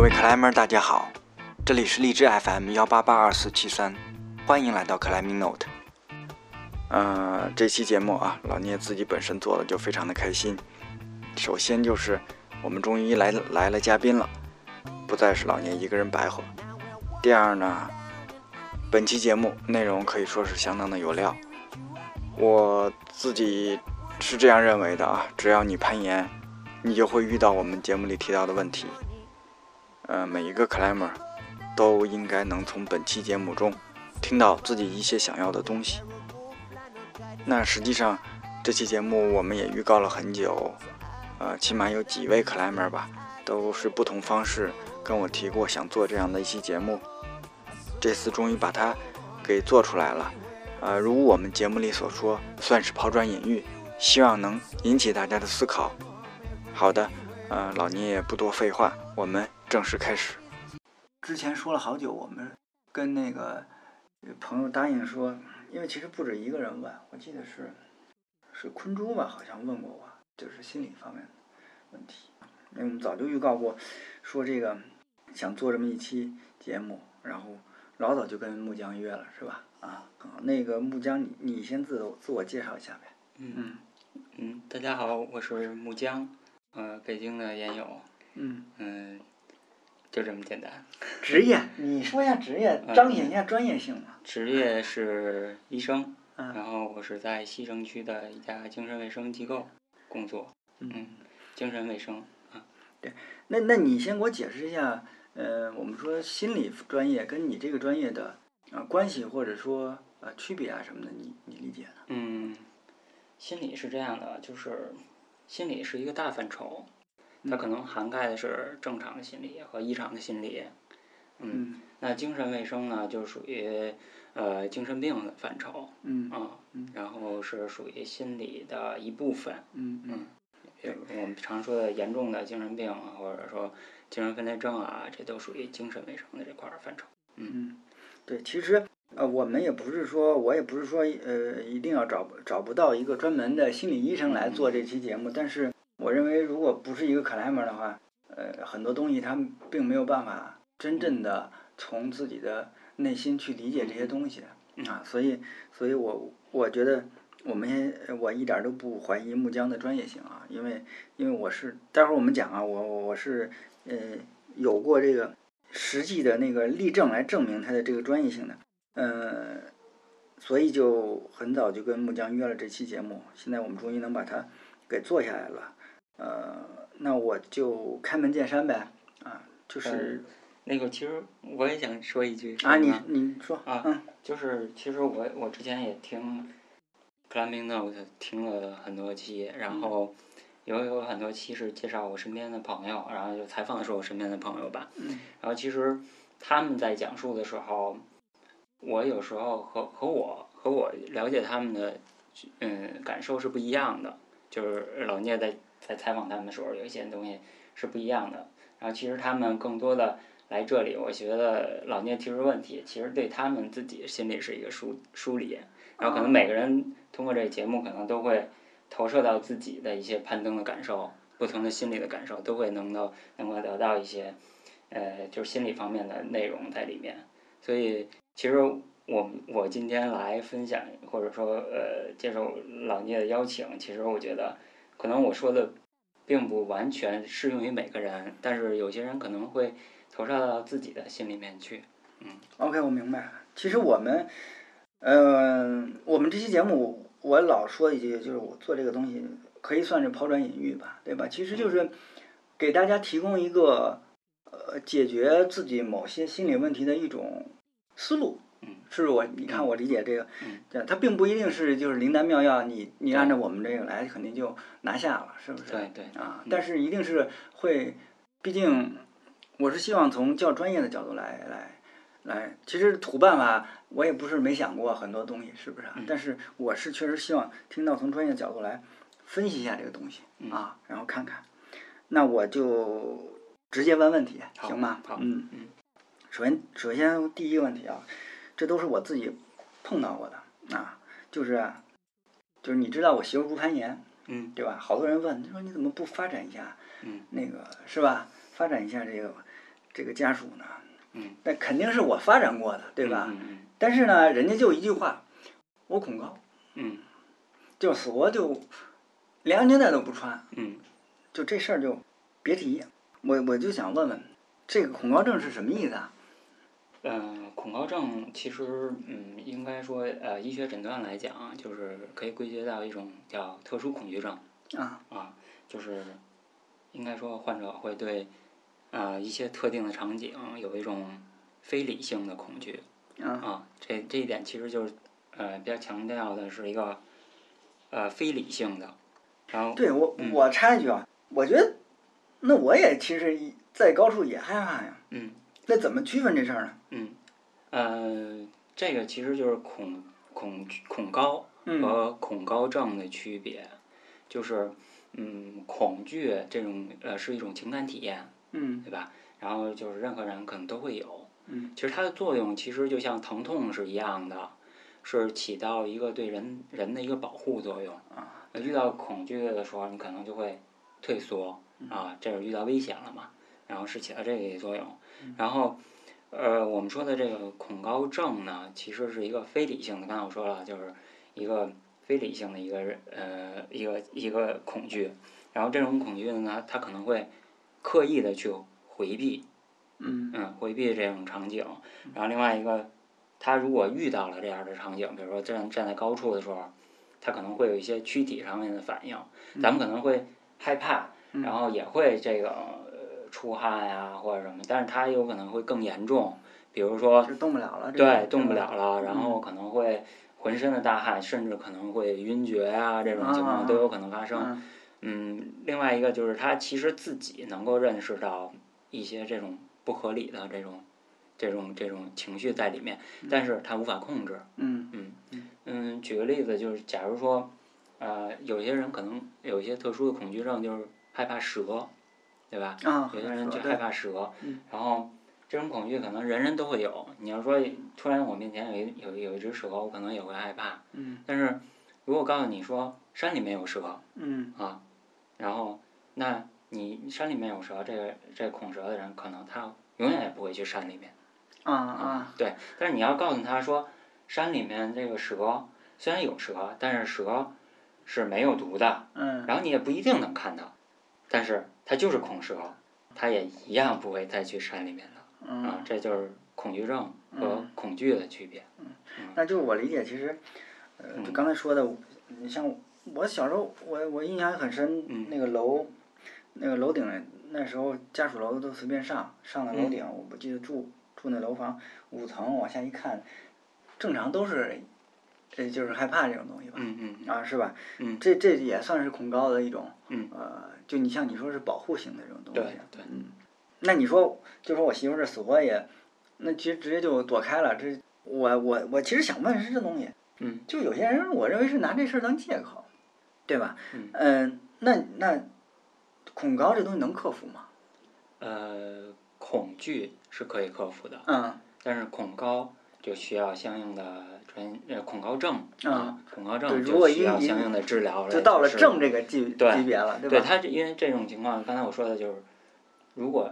各位克莱们，大家好，这里是荔枝 FM 幺八八二四七三，欢迎来到克莱明 Note。呃，这期节目啊，老聂自己本身做的就非常的开心。首先就是我们终于来来了嘉宾了，不再是老聂一个人白活。第二呢，本期节目内容可以说是相当的有料。我自己是这样认为的啊，只要你攀岩，你就会遇到我们节目里提到的问题。呃，每一个 climber 都应该能从本期节目中听到自己一些想要的东西。那实际上，这期节目我们也预告了很久，呃，起码有几位 climber 吧，都是不同方式跟我提过想做这样的一期节目。这次终于把它给做出来了。呃，如我们节目里所说，算是抛砖引玉，希望能引起大家的思考。好的，呃，老聂也不多废话，我们正式开始。之前说了好久，我们跟那个朋友答应说，因为其实不止一个人问，我记得是是坤珠吧，好像问过我，就是心理方面的问题。因为我们早就预告过，说这个想做这么一期节目，然后老早就跟木匠约了，是吧？啊，那个木江，你你先自自我介绍一下呗。嗯嗯，大家好，我是木江，呃，北京的研友。嗯嗯，就这么简单。职业，你说一下职业，彰显一下专业性嘛。职业是医生，嗯然后我是在西城区的一家精神卫生机构工作。嗯，精神卫生啊。那那你先给我解释一下，呃，我们说心理专业跟你这个专业的呃关系或者说呃区别啊什么的，你你理解呢？嗯，心理是这样的，就是心理是一个大范畴，它可能涵盖的是正常的心理和异常的心理。嗯，那精神卫生呢，就属于呃精神病的范畴。嗯啊，然后是属于心理的一部分。嗯嗯比如我们常说的严重的精神病啊，或者说精神分裂症啊，这都属于精神卫生的这块儿范畴。嗯，对，其实呃，我们也不是说，我也不是说呃，一定要找找不到一个专门的心理医生来做这期节目，但是我认为，如果不是一个 climber 的话，呃，很多东西他并没有办法真正的从自己的内心去理解这些东西啊，所以，所以我我觉得。我们，我一点都不怀疑木江的专业性啊，因为因为我是待会儿我们讲啊，我我我是呃有过这个实际的那个例证来证明他的这个专业性的，呃，所以就很早就跟木江约了这期节目，现在我们终于能把它给做下来了，呃，那我就开门见山呗，啊，就是那个其实我也想说一句啊，你你说啊，嗯，就是其实我我之前也听。Climbing Note 听了很多期，然后有有很多期是介绍我身边的朋友，然后就采访的是我身边的朋友吧。然后其实他们在讲述的时候，我有时候和和我和我了解他们的嗯感受是不一样的。就是老聂在在采访他们的时候，有一些东西是不一样的。然后其实他们更多的来这里，我觉得老聂提出问题，其实对他们自己心里是一个梳梳理。然后可能每个人通过这个节目，可能都会投射到自己的一些攀登的感受，不同的心理的感受，都会能够能够得到一些，呃，就是心理方面的内容在里面。所以其实我我今天来分享，或者说呃接受老聂的邀请，其实我觉得可能我说的并不完全适用于每个人，但是有些人可能会投射到自己的心里面去。嗯，OK，我明白。其实我们。嗯，我们这期节目我老说一句，就是我做这个东西可以算是抛砖引玉吧，对吧？其实就是给大家提供一个呃解决自己某些心理问题的一种思路。嗯，是我你看我理解这个，嗯，它并不一定是就是灵丹妙药，你你按照我们这个来肯定就拿下了，是不是？对对。啊，但是一定是会，毕竟我是希望从较专业的角度来来。来，其实土办法我也不是没想过很多东西，是不是？但是我是确实希望听到从专业角度来分析一下这个东西啊，然后看看。那我就直接问问题，行吗？好，嗯嗯。首先，首先第一个问题啊，这都是我自己碰到过的啊，就是就是你知道我媳妇不攀岩，嗯，对吧？好多人问，他说你怎么不发展一下，嗯，那个是吧？发展一下这个。这个家属呢，嗯，那肯定是我发展过的，对吧？嗯嗯但是呢，人家就一句话，我恐高，嗯就死活就连安全带都不穿，嗯就这事儿就别提。我我就想问问，这个恐高症是什么意思啊？嗯，恐高症其实嗯，应该说呃，医学诊断来讲，就是可以归结到一种叫特殊恐惧症啊。啊，就是应该说患者会对呃一些特定的场景有一种非理性的恐惧啊。啊，这这一点其实就是呃比较强调的是一个呃非理性的，然后对我嗯。我插一句啊，我觉得那我也其实在高处也害怕呀。嗯那怎么区分这事儿呢？嗯呃，这个其实就是恐恐恐高嗯和恐高症的区别，就是嗯，恐惧这种呃是一种情感体验，嗯对吧？然后就是任何人可能都会有，嗯，其实它的作用其实就像疼痛是一样的，是起到一个对人人的一个保护作用啊。遇到恐惧的时候，你可能就会退缩啊，这是遇到危险了嘛，然后是起到这个作用。然后，呃，我们说的这个恐高症呢，其实是一个非理性的，刚才我说了，就是一个非理性的一个呃一个一个恐惧。然后这种恐惧呢，他可能会刻意的去回避，嗯嗯，回避这种场景。然后另外一个，他如果遇到了这样的场景，比如说站站在高处的时候，他可能会有一些躯体上面的反应，咱们可能会害怕，然后也会这个呃出汗呀或者什么，但是他有可能会更严重，比如说就动不了了。对动不了了，然后可能会浑身的大汗，甚至可能会晕厥呀这种情况都有可能发生。嗯嗯，另外一个就是他其实自己能够认识到一些这种不合理的这种这种这种情绪在里面，但是他无法控制。嗯嗯，举个例子，就是假如说，呃，有些人可能有一些特殊的恐惧症，就是害怕蛇，对吧？啊，有的人就害怕蛇嗯，然后这种恐惧可能人人都会有。你要说突然我面前有一有有一只蛇，我可能也会害怕。嗯但是如果告诉你说山里面有蛇嗯啊，然后那你山里面有蛇，这个这个恐蛇的人可能他永远也不会去山里面。啊啊对，但是你要告诉他说，山里面这个蛇虽然有蛇，但是蛇是没有毒的，嗯然后你也不一定能看到，但是它就是恐蛇，他也一样不会再去山里面了。嗯。啊，这就是恐惧症和恐惧的区别。嗯。那就是我理解，其实，呃，嗯就刚才说的，你像我小时候，我我印象很深，嗯。那个楼，那个楼顶那时候家属楼都随便上，上了楼嗯。顶，我不记得住住那楼房五层，往下一看，正常都是，这就是害怕这种东西吧，嗯嗯。啊，是吧？嗯。这这也算是恐高的一种，嗯。呃，就你像你说是保护性的这种东西，对对嗯，那你说，就说我媳妇儿这死活也，那其实直接就躲开了，这我我我其实想问是这东西，嗯，就有些人我认为是拿这事儿当借口，对吧？嗯嗯，那那恐高这东西能克服吗？呃，恐惧是可以克服的，嗯但是恐高就需要相应的专呃恐高症嗯啊，恐高症如果一就需要相应的治疗来就到了症这个级级别了，对吧？对它这因为这种情况，刚才我说的就是，如果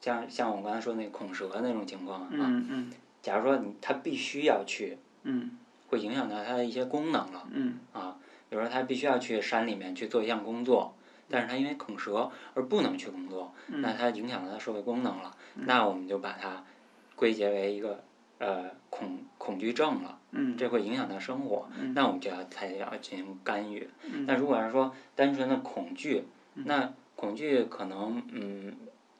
像像我刚才说那恐蛇那种情况啊，嗯嗯假如说你他必须要去，嗯会影响到他的一些功能了嗯啊，比如说他必须要去山里面去做一项工作，但是他因为恐蛇而不能去工作，嗯那他影响到他社会功能了，那我们就把它归结为一个呃恐恐惧症了，嗯。这会影响到生活，嗯。那我们就要才要进行干预。嗯。那如果是说单纯的恐惧，那恐惧可能嗯，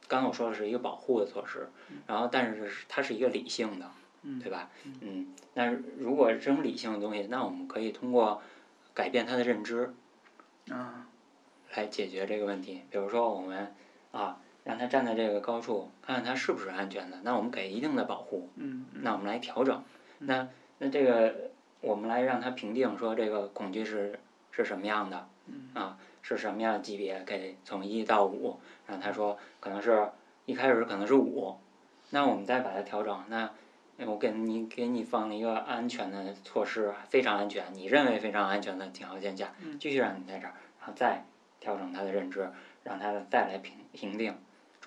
刚刚我说的是一个保护的措施，然后但是它是一个理性的，对吧？嗯，那如果这种理性的东西，那我们可以通过改变他的认知啊。来解决这个问题。比如说我们啊，让他站在这个高处，看看他是不是安全的，那我们给一定的保护，嗯那我们来调整。那那这个我们来让他评定说这个恐惧是是什么样的，啊是什么样的级别，给从一到五，让他说可能是一开始可能是五，那我们再把它调整。那我给你给你放了一个安全的措施，非常安全，你认为非常安全的条件下，继续让你在这儿，然后再调整他的认知，让他再来评评定。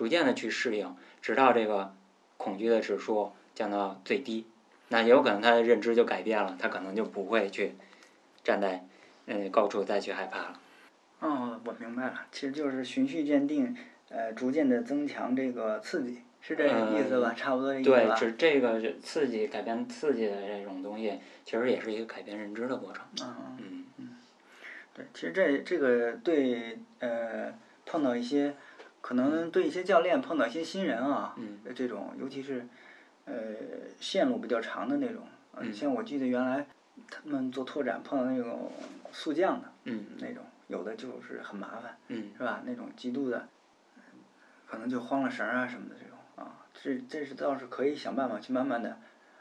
逐渐的去适应，直到这个恐惧的指数降到最低，那也有可能他的认知就改变了，他可能就不会去站在嗯高处再去害怕了。哦，我明白了，其实就是循序渐进，呃，逐渐的增强这个刺激，是这个意思吧？差不多这意思对，吧？只这个刺激改变刺激的这种东西，其实也是一个改变认知的过程。嗯嗯，嗯对，其实这这个对呃碰到一些可能对一些教练碰到一些新人啊，嗯。这种尤其是呃线路比较长的那种，呃嗯。像我记得原来他们做拓展碰到那种速降的嗯。那种，有的就是很麻烦，嗯。是吧？那种极度的，可能就慌了神儿啊什么的这种啊，这这是倒是可以想办法去慢慢的，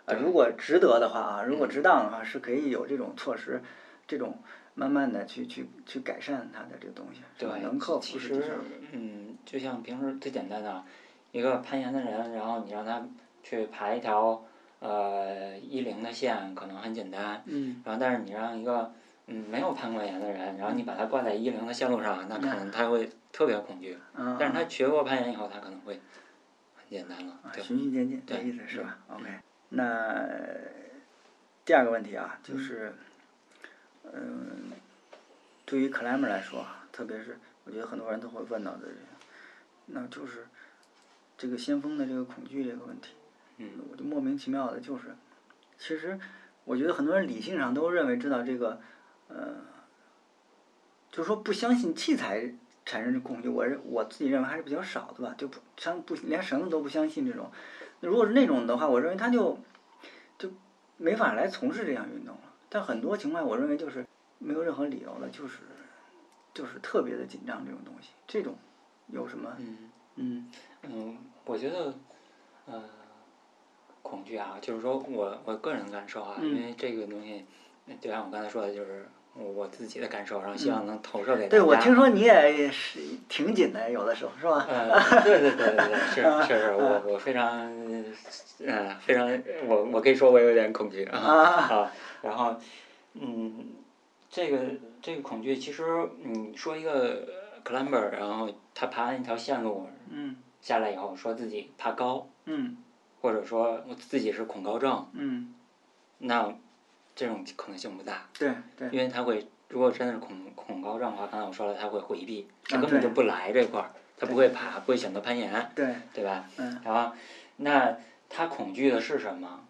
啊，如果值得的话啊，如果嗯。值当的话，是可以有这种措施，这种慢慢的去去去改善他的这个东西，对吧？对，能克其实嗯，就像平时最简单的，一个攀岩的人，然后你让他去爬一条呃一零的线，可能很简单，嗯，然后但是你让一个嗯没有攀过岩的人，然后你把他挂在一零的线路上，那可能他会特别恐惧，嗯，但是他学过攀岩以后，他可能会很简单了，啊，对，循序渐进，这对意思是吧？OK，那第二个问题啊，就是，嗯，对于 climber 来说啊，特别是我觉得很多人都会问到的，那就是这个先锋的这个恐惧这个问题，嗯我就莫名其妙的，就是，其实我觉得很多人理性上都认为知道这个，呃，就是说不相信器材产生的恐惧，我认我自己认为还是比较少的吧，就不相不连绳子都不相信这种。如果是那种的话，我认为他就就没法来从事这项运动了。但很多情况，我认为就是没有任何理由了，就是就是特别的紧张这种东西，这种有什么？嗯。嗯嗯，我觉得，呃，恐惧啊，就是说我我个人的感受啊，因嗯为这个东西，就像我刚才说的，就是我我自己的感受，然后希望能投射给大家。嗯对，我听说你也是挺紧的，有的时候是吧？呃，对对对对对，是是是，我我非常，嗯，非常，我我可以说我有点恐惧啊啊啊，然后，嗯，这个这个恐惧，其实你说一个 climber，然后他爬那条线路嗯下来以后，说自己怕高，嗯或者说我自己是恐高症，嗯，那这种可能性不大，对对，因为他会，如果真的是恐恐高症的话，刚才我说了，他会回避，他根本就不来这块儿，他不会爬，不会选择攀岩，对，对吧？嗯然后，那他恐惧的是什么？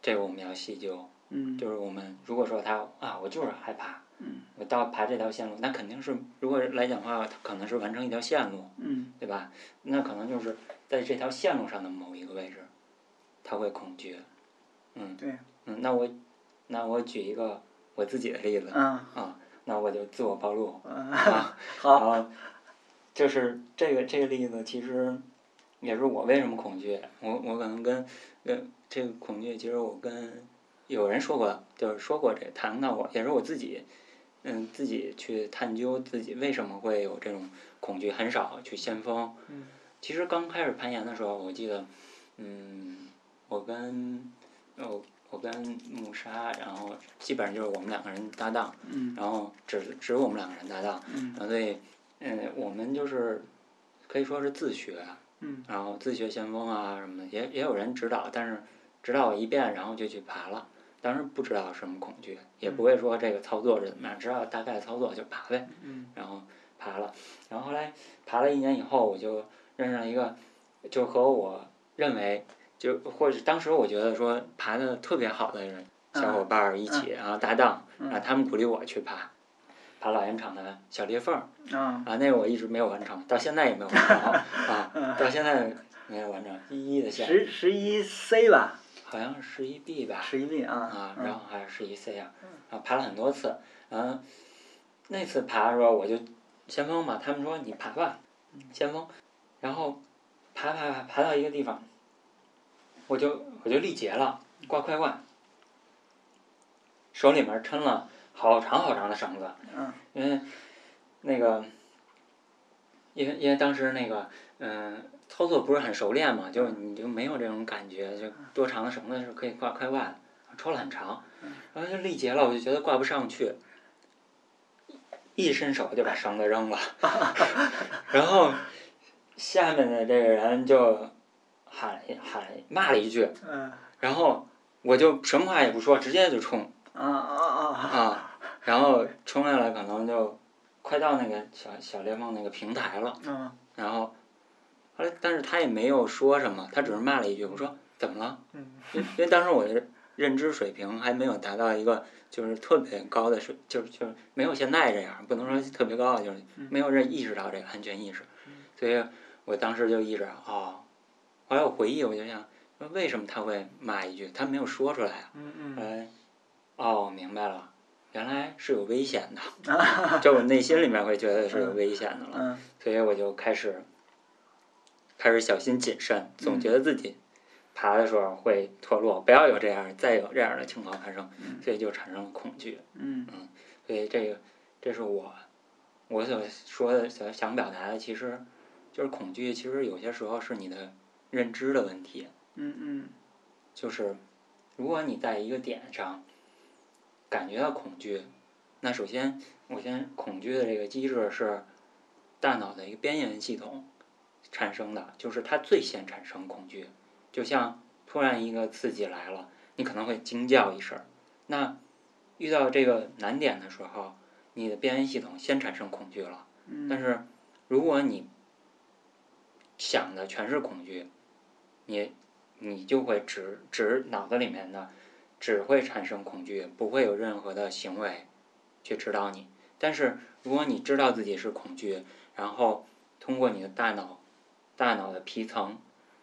这个我们要细究。嗯就是我们如果说他啊，我就是害怕，嗯我到爬这条线路，那肯定是如果来讲的话，他可能是完成一条线路，嗯对吧？那可能就是在这条线路上的某一个位置，他会恐惧。嗯对，嗯，那我那我举一个我自己的例子啊啊，那我就自我暴露啊，啊，好，就是这个这个例子，其实也是我为什么恐惧。我我可能跟跟这个恐惧，其实我跟有人说过，就是说过这谈到过，也是我自己嗯自己去探究自己为什么会有这种恐惧，很少去先锋。嗯其实刚开始攀岩的时候，我记得嗯，我跟我我跟木沙，然后基本上就是我们两个人搭档。嗯然后只只有我们两个人搭档，嗯然后所以，嗯，我们就是可以说是自学，嗯然后自学先锋啊什么的，也也有人指导，但是指导我一遍，然后就去爬了。当时不知道什么恐惧，也不会说这个操作是怎么样，知道大概操作就爬呗，嗯。然后爬了。然后后来爬了一年以后，我就认识了一个，就和我认为就或者当时我觉得说爬的特别好的人小伙伴儿一起，然后搭档，然后他们鼓励我去爬，爬老烟厂的小裂缝儿啊啊，那个我一直没有完成，到现在也没有完成 啊，到现在没有完成一一的线，十十一 C 吧，好像是十一 B 吧，十一 B 啊啊，然嗯后还是十一 C 啊，然后爬了很多次，然后那次爬的时候我就先锋嘛，他们说你爬吧，先锋，然后爬爬爬爬到一个地方，我就我就力竭了，挂快挂，手里面抻了好长好长的绳子，嗯。因为那个，因为因为当时那个嗯、操作不是很熟练嘛，就你就没有这种感觉，就多长的绳子是可以挂快挂的，抽了很长，然后就力竭了，我就觉得挂不上去，一伸手就把绳子扔了，然后下面的这个人就喊喊骂了一句，嗯。然后我就什么话也不说，直接就冲啊啊啊。啊，然后冲下来可能就快到那个小小裂缝那个平台了，嗯。然后后来但是他也没有说什么，他只是骂了一句，我说怎么了？嗯因因为当时我的认知水平还没有达到一个就是特别高的水，就是就是没有现在这样，不能说特别高，就是没有认意识到这个安全意识，所以我当时就意识到哦，后来我回忆我就想说为什么他会骂一句，他没有说出来啊，嗯嗯哎，哦，明白了，原来是有危险的，就我内心里面会觉得是有危险的了，嗯所以我就开始开始小心谨慎，总觉得自己爬的时候会脱落，不要有这样再有这样的情况发生，所以就产生了恐惧。嗯所以这个这是我我所说的想想表达的，其实就是恐惧，其实有些时候是你的认知的问题。嗯嗯就是如果你在一个点上感觉到恐惧，那首先我先恐惧的这个机制是大脑的一个边缘系统产生的，就是它最先产生恐惧，就像突然一个刺激来了，你可能会惊叫一声儿。那遇到这个难点的时候，你的边缘系统先产生恐惧了。嗯但是如果你想的全是恐惧，你你就会只只脑子里面的只会产生恐惧，不会有任何的行为去指导你。但是如果你知道自己是恐惧，然后通过你的大脑大脑的皮层，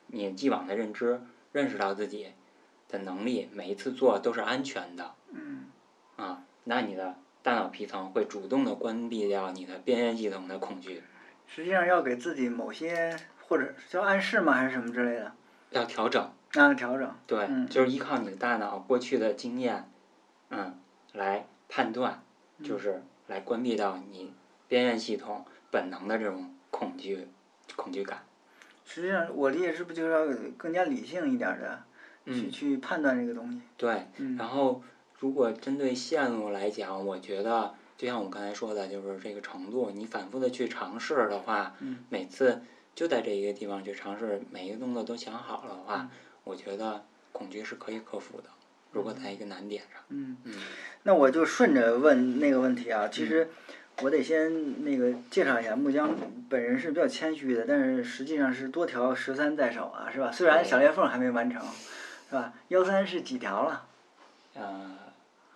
你既往的认知认识到自己的能力，每一次做都是安全的。嗯啊，那你的大脑皮层会主动的关闭掉你的边缘系统的恐惧，实际上要给自己某些或者叫暗示吗，还是什么之类的，要调整。让调整。对，嗯就是依靠你的大脑过去的经验，嗯，来判断，嗯就是来关闭到你边缘系统本能的这种恐惧恐惧感。实际上，我理解是不是就是要更加理性一点儿的去嗯，去判断这个东西？对。嗯然后，如果针对线路来讲，我觉得就像我刚才说的，就是这个程度，你反复的去尝试的话，嗯每次就在这一个地方去尝试，每一个动作都想好了的嗯话，我觉得恐惧是可以克服的。如果在一个难点上，嗯，嗯那我就顺着问那个问题啊。其实我得先那个介绍一下，木江本人是比较谦虚的，但是实际上是多条十三在手啊，是吧？虽然小裂缝还没完成，是吧？幺三是几条了？呃，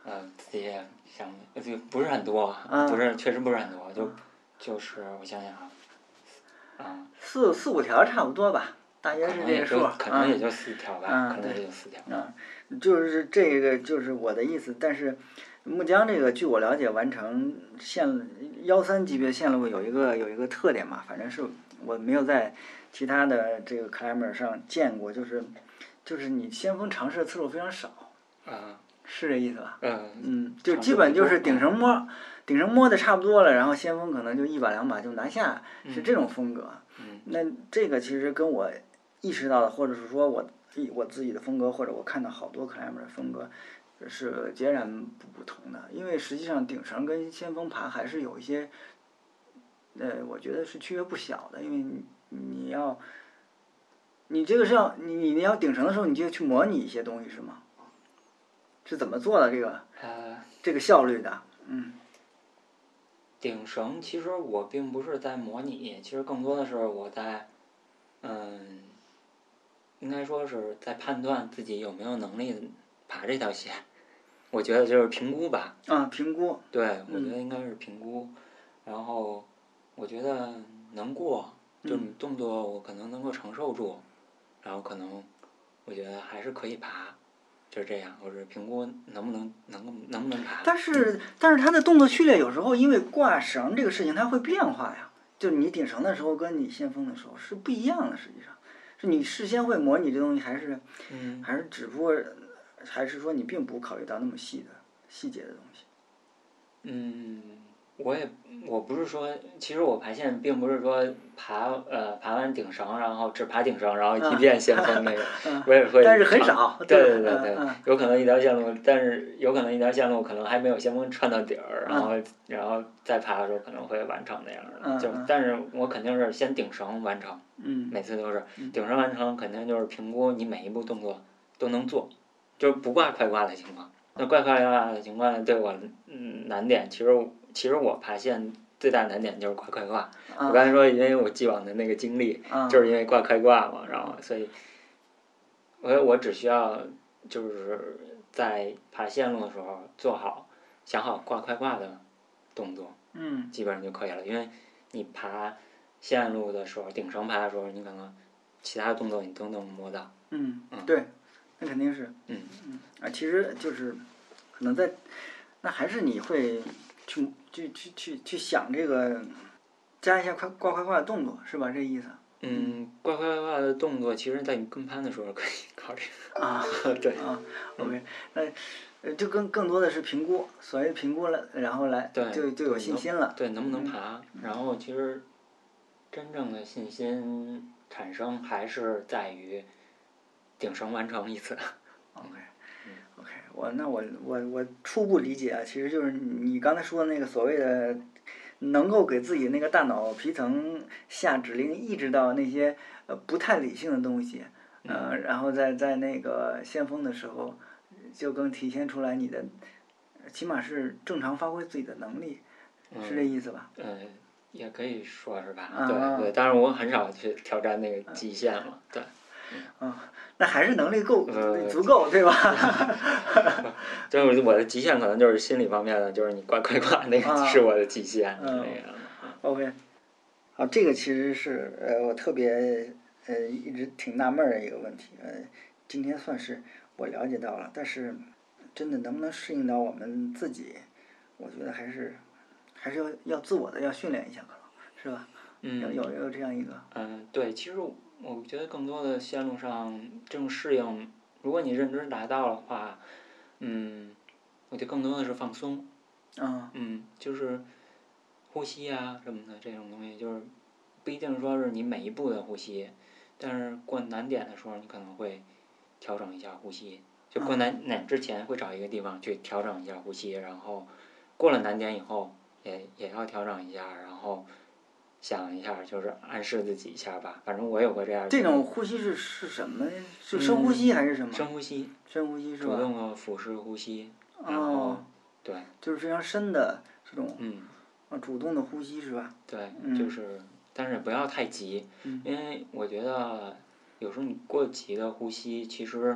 呃，自己也想，呃这个不是很多，啊不是，确实不是很多，就就是我想想啊，啊，四四五条差不多吧，大约是这个数。可能啊也就四条吧，嗯可能也就四条。嗯，就是这个就是我的意思，但是木江这个据我了解，完成线幺三级别线路有一个有一个特点嘛，反正是我没有在其他的这个 climber 上见过，就是就是你先锋尝试的次数非常少，啊，是这意思吧？嗯，嗯，就基本就是顶绳摸，顶绳摸的差不多了，然后先锋可能就一把两把就拿下，是嗯这种风格。嗯。那这个其实跟我意识到的，或者是说我我自己的风格，或者我看到好多 climber 的风格是截然不不同的。因为实际上顶绳跟先锋爬还是有一些，呃，我觉得是区别不小的。因为你你要，你这个是要你你要顶绳的时候，你就要去模拟一些东西是吗？是怎么做的这个呃，这个效率的？嗯顶绳其实我并不是在模拟，其实更多的是我在，嗯，应该说是在判断自己有没有能力爬这条线。我觉得就是评估吧，啊，评估。对，我嗯觉得应该是评估，然后我觉得能过，就是你动作我可能能够承受住，然后可能我觉得还是可以爬，就是这样，我是评估能不能能够能不能爬。但是但是它的动作序列有时候因为挂绳这个事情它会变化呀，就你顶绳的时候跟你先锋的时候是不一样的，实际上。是你事先会模拟这东西，还是嗯，还是只不过还是说你并不考虑到那么细的细节的东西。嗯，我也我不是说，其实我爬线并不是说爬呃爬完顶绳，然后只爬顶绳，然后一遍先锋那个，我也会。但是很少。对对对对，有可能一条线路，但是有可能一条线路可能还没有先锋串到底儿，然后然后再爬的时候可能会完成那样的。就但是我肯定是先顶绳完成，每次都是顶绳完成，肯定就是评估你每一步动作都能做，就是不挂快挂的情况。那挂快挂的情况对我嗯难点，其实。其实我爬线最大难点就是挂快挂。我刚才说，因为我既往的那个经历，就是因为挂快挂嘛，然后所以，我我只需要就是在爬线路的时候做好想好挂快挂的动作，基本上就可以了。因为你爬线路的时候，顶绳爬的时候，你可能其他动作你都能摸到。嗯，对，那肯定是。嗯嗯啊，其实就是可能在那还是你会。去去去去去想这个，加一下快挂快挂的动作是吧？这意思。嗯，挂快挂的动作，其实在你跟拍的时候可以考虑。啊，对。啊，OK，那呃，就更更多的是评估，所谓评估了，然后来就就有信心了。对，能不能爬？然后其实真正的信心产生还是在于顶绳完成一次。OK。OK，我那我我我初步理解啊，其实就是你刚才说的那个所谓的，能够给自己那个大脑皮层下指令，抑制到那些呃不太理性的东西，呃，然后在在那个先锋的时候，就更体现出来你的，起码是正常发挥自己的能力，是这意思吧？嗯，也可以说是吧？对对，但是我很少去挑战那个极限了，对。嗯，那还是能力够足够，对吧？就是我的极限可能就是心理方面的，就是你挂快挂那个是我的极限。嗯，OK，好，这个其实是呃我特别呃一直挺纳闷儿的一个问题，呃，今天算是我了解到了，但是真的能不能适应到我们自己，我觉得还是还是要要自我的要训练一下，可能是吧？嗯，有有有这样一个。嗯，对，其实。我觉得更多的线路上这种适应，如果你认知达到的话，嗯，我觉得更多的是放松。嗯。嗯，就是呼吸啊什么的这种东西，就是不一定说是你每一步的呼吸，但是过难点的时候，你可能会调整一下呼吸。就过难点之前会找一个地方去调整一下呼吸，然后过了难点以后也也要调整一下，然后。想一下，就是暗示自己一下吧。反正我有过这样。这种呼吸是是什么？是深呼吸还是什么？深呼吸。深呼吸是吧？主动的腹式呼吸。哦。对。就是非常深的这种。嗯。啊，主动的呼吸是吧？对，就是，但是不要太急，因为我觉得有时候你过急的呼吸，其实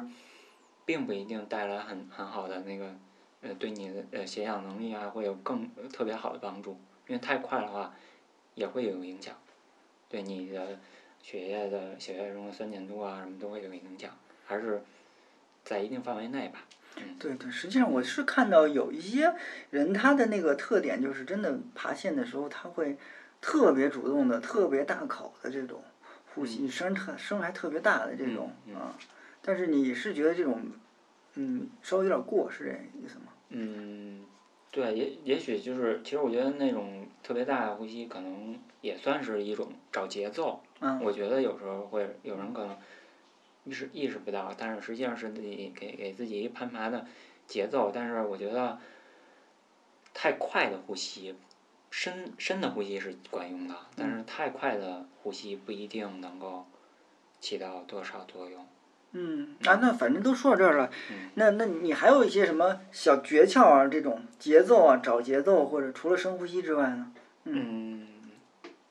并不一定带来很很好的那个呃，对你的呃血氧能力啊会有更特别好的帮助，因为太快的话。也会有影响，对你的血液的血液中的酸碱度啊什么都会有影响，还是在一定范围内吧。对对，实际上我是看到有一些人他的那个特点就是真的爬线的时候他会特别主动的、特别大口的这种呼吸，声特声还特别大的这种啊。但是你是觉得这种嗯稍微有点过是这意思吗？嗯。对，也也许就是，其实我觉得那种特别大的呼吸，可能也算是一种找节奏。嗯。我觉得有时候会有人可能意识意识不到，但是实际上是自己给给自己一攀爬的节奏。但是我觉得太快的呼吸，深深的呼吸是管用的，但是太快的呼吸不一定能够起到多少作用。嗯，啊，那反正都说到这儿了，那那你还有一些什么小诀窍啊？这种节奏啊，找节奏或者除了深呼吸之外呢？嗯，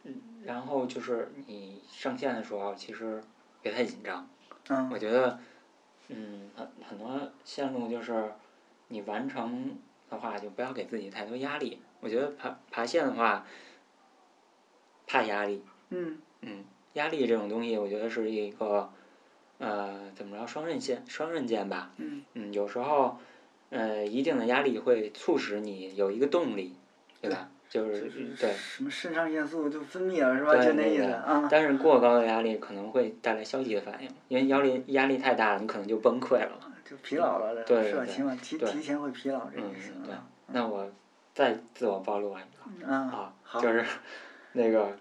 嗯，然后就是你上线的时候，其实别太紧张。嗯。我觉得，嗯，很很多线路就是你完成的话，就不要给自己太多压力。我觉得爬爬线的话，怕压力。嗯。嗯，压力这种东西，我觉得是一个。呃，怎么着？双刃剑，双刃剑吧。嗯。嗯，有时候，呃，一定的压力会促使你有一个动力，对吧？就是对。什么肾上腺素就分泌了是吧？就那意思啊。但是过高的压力可能会带来消极的反应，因为压力压力太大了，你可能就崩溃了。就疲劳了，对是吧？起码提提前会疲劳这意思。嗯，对。那我再自我暴露一个嗯啊，好就是那个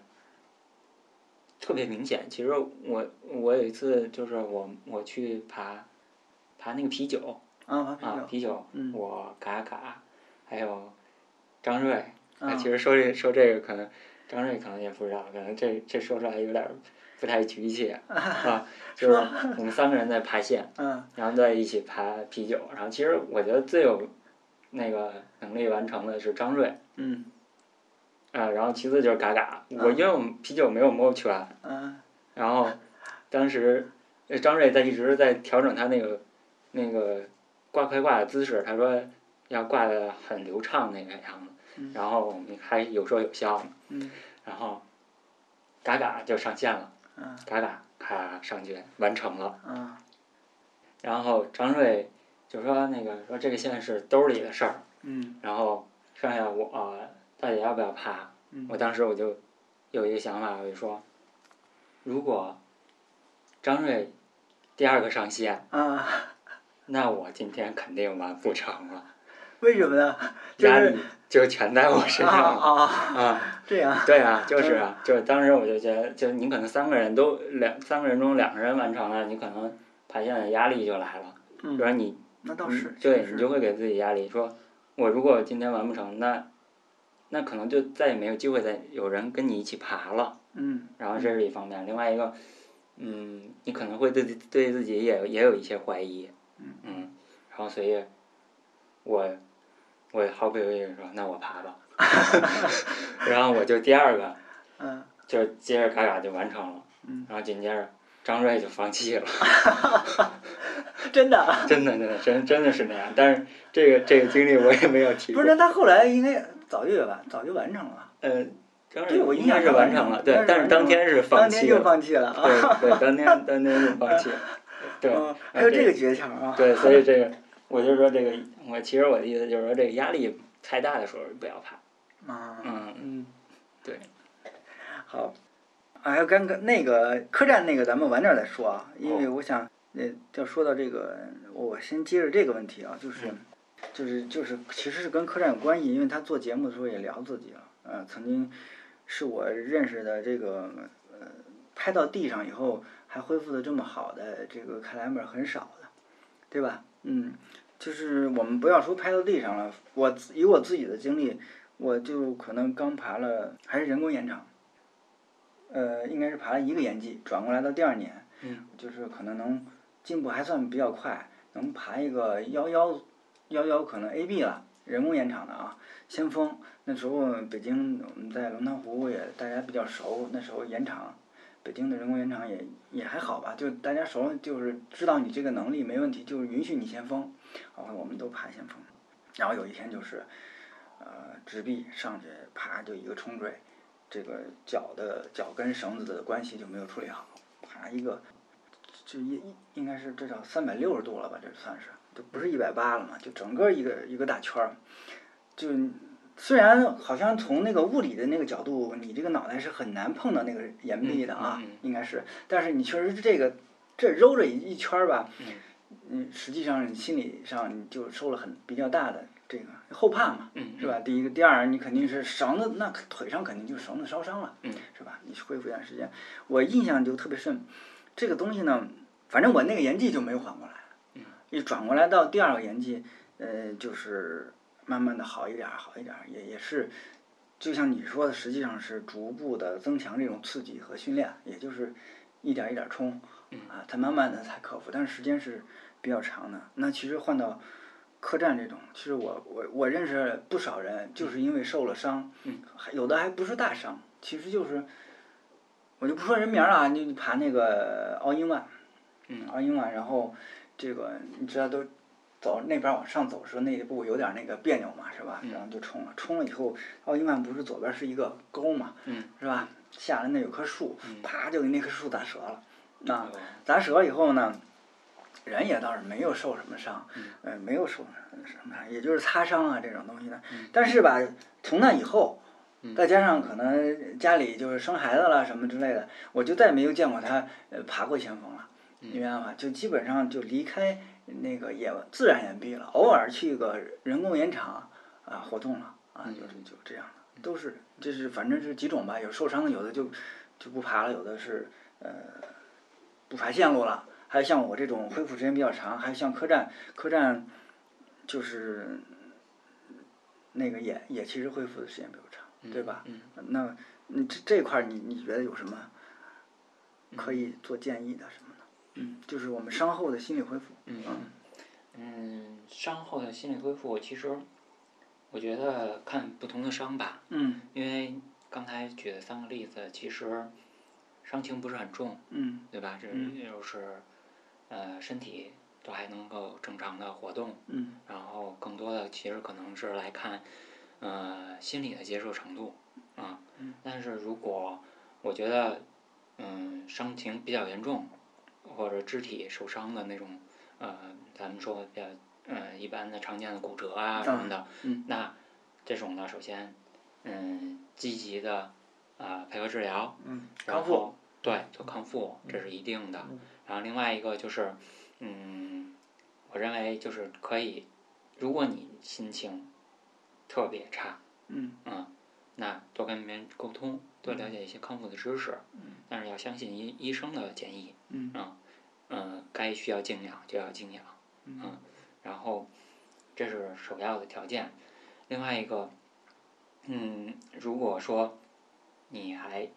特别明显。其实我我有一次就是我我去爬爬那个啤酒啊，啤酒，我嘎嘎还有张瑞，啊其实说这说这个可能张瑞可能也不知道，可能这这说出来有点不太局气 啊，就是我们三个人在爬线，嗯然后在一起爬啤酒，然后其实我觉得最有那个能力完成的是张瑞。嗯啊，然后其次就是嘎嘎，我因为我们啤酒没有摸全，嗯。然后当时呃张瑞在一直在调整他那个那个挂快挂的姿势，他说要挂的很流畅那个样子，嗯然后我们还有说有笑呢，嗯。然后嘎嘎就上线了，嗯嘎嘎咔上去完成了，嗯。然后张瑞就说那个说这个线是兜里的事儿，嗯。然后剩下我、呃、到底要不要爬？嗯我当时我就有一个想法，我就说，如果张瑞第二个上线，啊，那我今天肯定完不成了，为什么呢？就是压力就全在我身啊上了啊，啊！这样，对啊，就是啊，就是当时我就觉得，就你可能三个人都两三个人中两个人完成了，你可能排线的压力就来了，嗯比如说你那倒是嗯，对你就会给自己压力，说我如果今天完不成，那那可能就再也没有机会再有人跟你一起爬了。嗯然后这是一方面，另外一个，嗯，你可能会对自对自己也也有一些怀疑，嗯，然后所以，我我毫不犹豫地说，那我爬吧，然后我就第二个，嗯就接着嘎嘎就完成了，嗯然后紧接着张瑞就放弃了，真的啊。真的真的真真的是那样，但是这个这个经历我也没有提不是，，那他后来应该早就完，早就完成了，呃，张对我印象中完成了，对但，是当天是当天就放弃了。对对，当天当天就放弃了，对。嗯，还有这个诀窍啊。对，所以这个我就说这个，我其实我的意思就是说，这个压力太大的时候不要怕。啊，嗯嗯，对。好，啊，还有刚刚那个客栈那个，咱们晚点儿再说啊，因为哦我想，呃，要说到这个，我先接着这个问题啊，就是嗯，就是就是，其实是跟客栈有关系，因为他做节目的时候也聊自己了，呃，曾经是我认识的这个，呃，拍到地上以后还恢复的这么好的这个克莱门很少的，对吧？嗯，就是我们不要说拍到地上了，我以我自己的经历，我就可能刚爬了，还是人工延长，呃，应该是爬了一个延季，转过来到第二年，嗯，就是可能能进步还算比较快，能爬一个幺幺幺幺可能 AB 了，人工延长的啊，先锋那时候北京我们在龙潭湖也大家比较熟，那时候延长。北京的人工延长也也还好吧，就大家熟，就是知道你这个能力没问题，就是允许你先锋，然后我们都爬先锋，然后有一天就是，呃，直臂上去啪就一个冲坠，这个脚的脚跟绳子的关系就没有处理好，啪一个，就一一应该是这叫三百六十度了吧，这算是，就不是一百八了嘛，就整个一个一个大圈儿，就虽然好像从那个物理的那个角度，你这个脑袋是很难碰到那个岩壁的啊，嗯嗯嗯。应该是，但是你确实是这个这揉着一一圈儿吧，嗯。嗯，实际上你心理上你就受了很比较大的这个后怕嘛，嗯是吧？第一个，第二，你肯定是绳子，那腿上肯定就绳子烧伤了，嗯。是吧？你恢复一段时间，我印象就特别深，这个东西呢，反正我那个延季就没有缓过来，嗯一转过来到第二个年纪，呃，就是慢慢的好一点儿，好一点儿，也也是，就像你说的，实际上是逐步的增强这种刺激和训练，也就是一点儿一点儿冲，嗯。啊，才慢慢的才克服，但是时间是比较长的。那其实换到客栈这种，其实我我我认识不少人，就是因为受了伤，嗯还有的还不是大伤，其实就是，我就不说人名儿了啊，你你爬那个奥英万，嗯。奥英万，然后这个你知道都走那边儿往上走的时候，那一步有点那个别扭嘛，是吧？嗯然后就冲了，冲了以后，奥英万不是左边是一个沟嘛，嗯是吧？下来那有棵树，嗯啪就给那棵树砸折了，啊，哦砸折以后呢，人也倒是没有受什么伤，嗯呃，没有受什么伤，也就是擦伤啊这种东西的嗯。但是吧，从那以后嗯，再加上可能家里就是生孩子了什么之类的，我就再也没有见过他呃爬过先锋了，嗯你明白吗？就基本上就离开那个野自然岩壁了，偶尔去个人工岩场啊活动了。啊，就是就这样的，都是这是反正是几种吧，有受伤的，有的就就不爬了，有的是呃不爬线路了，还有像我这种恢复时间比较长，还有像客栈客栈就是那个也也其实恢复的时间比较长，对吧？嗯那你这这块儿你你觉得有什么可以做建议的什么的？嗯，就是我们伤后的心理恢复。嗯嗯，伤后的心理恢复，其实我觉得看不同的伤吧，嗯因为刚才举的三个例子，其实伤情不是很重，嗯对吧？这就是呃身体都还能够正常的活动，嗯然后更多的其实可能是来看呃心理的接受程度啊。但是如果我觉得嗯伤情比较严重，或者肢体受伤的那种呃，咱们说比较呃一般的常见的骨折啊什么的，嗯那这种呢，首先嗯积极的啊、配合治疗，嗯，然康复。后对做康复，这是一定的。然后另外一个就是，嗯，我认为就是可以，如果你心情特别差，嗯嗯，那多跟别人沟通，多了解一些康复的知识，但是要相信医医生的建议，嗯。嗯，呃，该需要静养就要静养，嗯，然后这是首要的条件。另外一个，嗯，如果说你还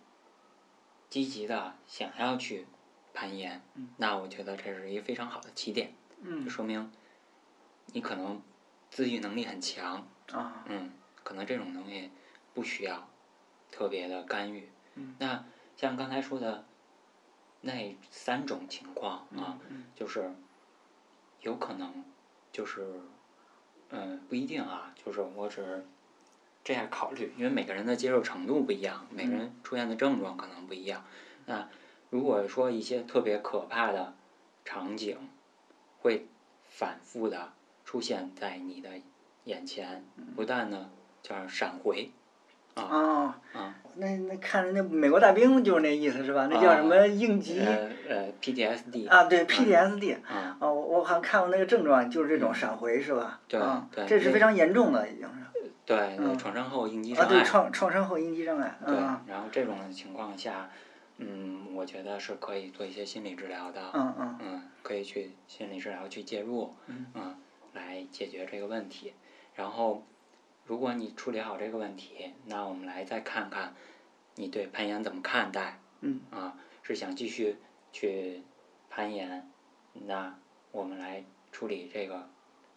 积极的想要去攀岩，那我觉得这是一个非常好的起点，嗯。就说明你可能自愈能力很强，啊。嗯，可能这种东西不需要特别的干预。嗯那像刚才说的那三种情况啊，嗯就是有可能就是嗯不一定啊，就是我只是这样考虑，因为每个人的接受程度不一样，每个人出现的症状可能不一样。那如果说一些特别可怕的场景会反复的出现在你的眼前，不断的叫闪回，啊。啊。那那看那美国大兵就是那意思是吧？那叫什么应急呃呃 PTSD 啊？对 PTSD 啊，哦，我我好像看过那个症状，就是这种闪回是吧？对啊对这是非常严重的已经是。对，嗯。创伤后应激啊，对，创创伤后应激障碍对啊，然后这种情况下，嗯，我觉得是可以做一些心理治疗的，嗯嗯。嗯，可以去心理治疗去介入，嗯来解决这个问题。然后，如果你处理好这个问题，那我们来再看看你对攀岩怎么看待嗯啊？是想继续去攀岩，那我们来处理这个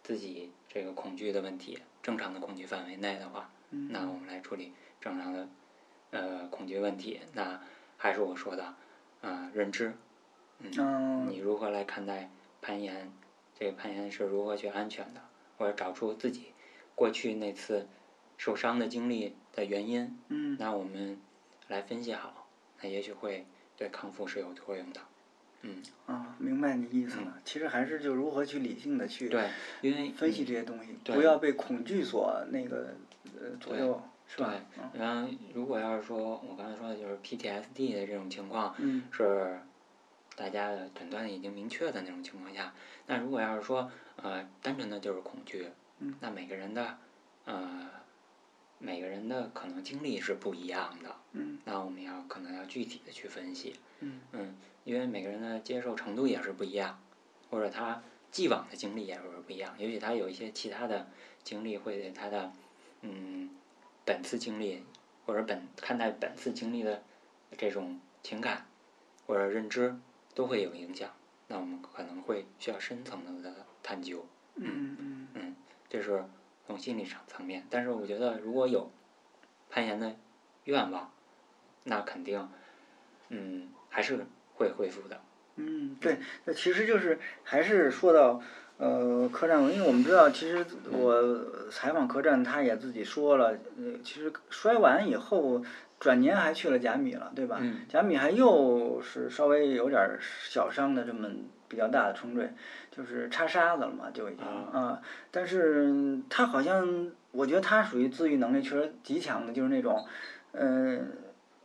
自己这个恐惧的问题。正常的恐惧范围内的话，嗯那我们来处理正常的呃恐惧问题。那还是我说的，呃，认知，嗯你如何来看待攀岩？这个攀岩是如何去安全的，或者找出自己过去那次受伤的经历的原因？嗯那我们来分析好，那也许会对康复是有作用的。嗯，啊，明白你意思了。其实还是就如何去理性的去对，因为分析这些东西，对不要被恐惧所那个呃左右，是吧？对，然后如果要是说我刚才说的就是 PTSD 的这种情况，嗯是大家的诊断已经明确的那种情况下，那如果要是说呃单纯的就是恐惧，嗯。那每个人的呃每个人的可能经历是不一样的，嗯。那我们要可能要具体的去分析，嗯。因为每个人的接受程度也是不一样，或者他既往的经历也是不一样，也许他有一些其他的经历会对他的嗯本次经历或者本看待本次经历的这种情感或者认知都会有影响，那我们可能会需要深层次的探究，嗯。嗯这是从心理层层面。但是我觉得如果有攀岩的愿望，那肯定嗯还是会恢复的。嗯，对，那其实就是还是说到呃客栈，因为我们知道，其实我采访客栈，他也自己说了，呃，其实摔完以后。转年还去了甲米了，对吧？嗯甲米还又是稍微有点儿小伤的这么比较大的冲坠，就是插沙子了嘛，就已经啊、但是他好像，我觉得他属于自愈能力确实极强的，就是那种，嗯、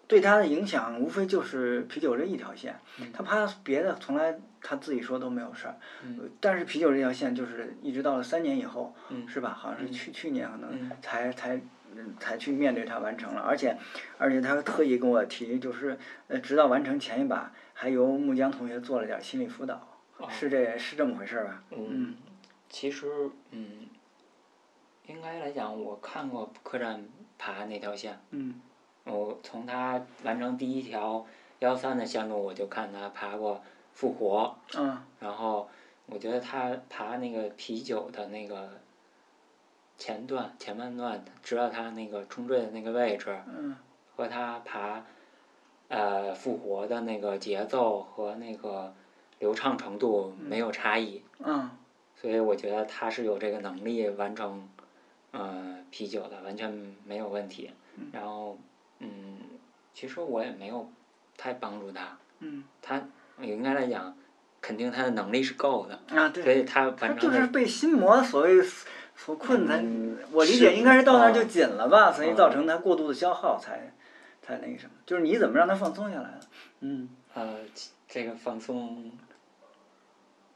对他的影响无非就是啤酒这一条线，他怕别的从来他自己说都没有事儿，呃但是啤酒这条线就是一直到了三年以后，嗯是吧？好像是去去年可能嗯才才嗯才去面对它完成了，而且而且他特意跟我提，就是呃直到完成前一把，还由木江同学做了点心理辅导，哦是这是这么回事儿吧？嗯，其实嗯，应该来讲，我看过客栈爬那条线，嗯。我从他完成第一条幺三的线路，我就看他爬过复活，嗯。然后我觉得他爬那个啤酒的那个前段前半段，直到他那个冲坠的那个位置，嗯。和他爬呃复活的那个节奏和那个流畅程度没有差异，嗯所以我觉得他是有这个能力完成呃啤酒的，完全没有问题。然后嗯，其实我也没有太帮助他，嗯他应该来讲，肯定他的能力是够的，啊对，所以他反正就是被心魔所谓所困才，嗯我理解应该是到那儿就啊紧了吧，所以啊造成他过度的消耗才才那个什么，就是你怎么让他放松下来的？嗯呃这个放松。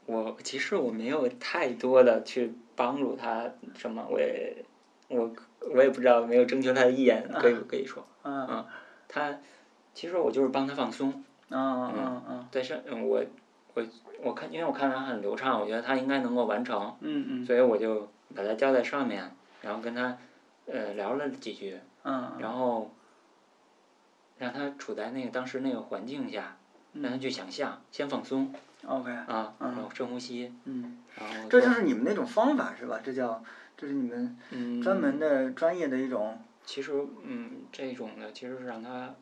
我其实我没有太多的去帮助他什么，我也我我也不知道，没有征求他的意见，可以不可以说？嗯他其实我就是帮他放松，嗯嗯嗯但是嗯我我我看，因为我看他很流畅，我觉得他应该能够完成，嗯嗯。所以我就把他交在上面，然后跟他呃聊了几句，嗯然后让他处在那个当时那个环境下，让他去想象，先放松，OK，啊，嗯然后深呼吸，嗯，然后这就是你们那种方法是吧？这叫这是你们嗯专门的专业的一种，其实嗯这种呢其实是让他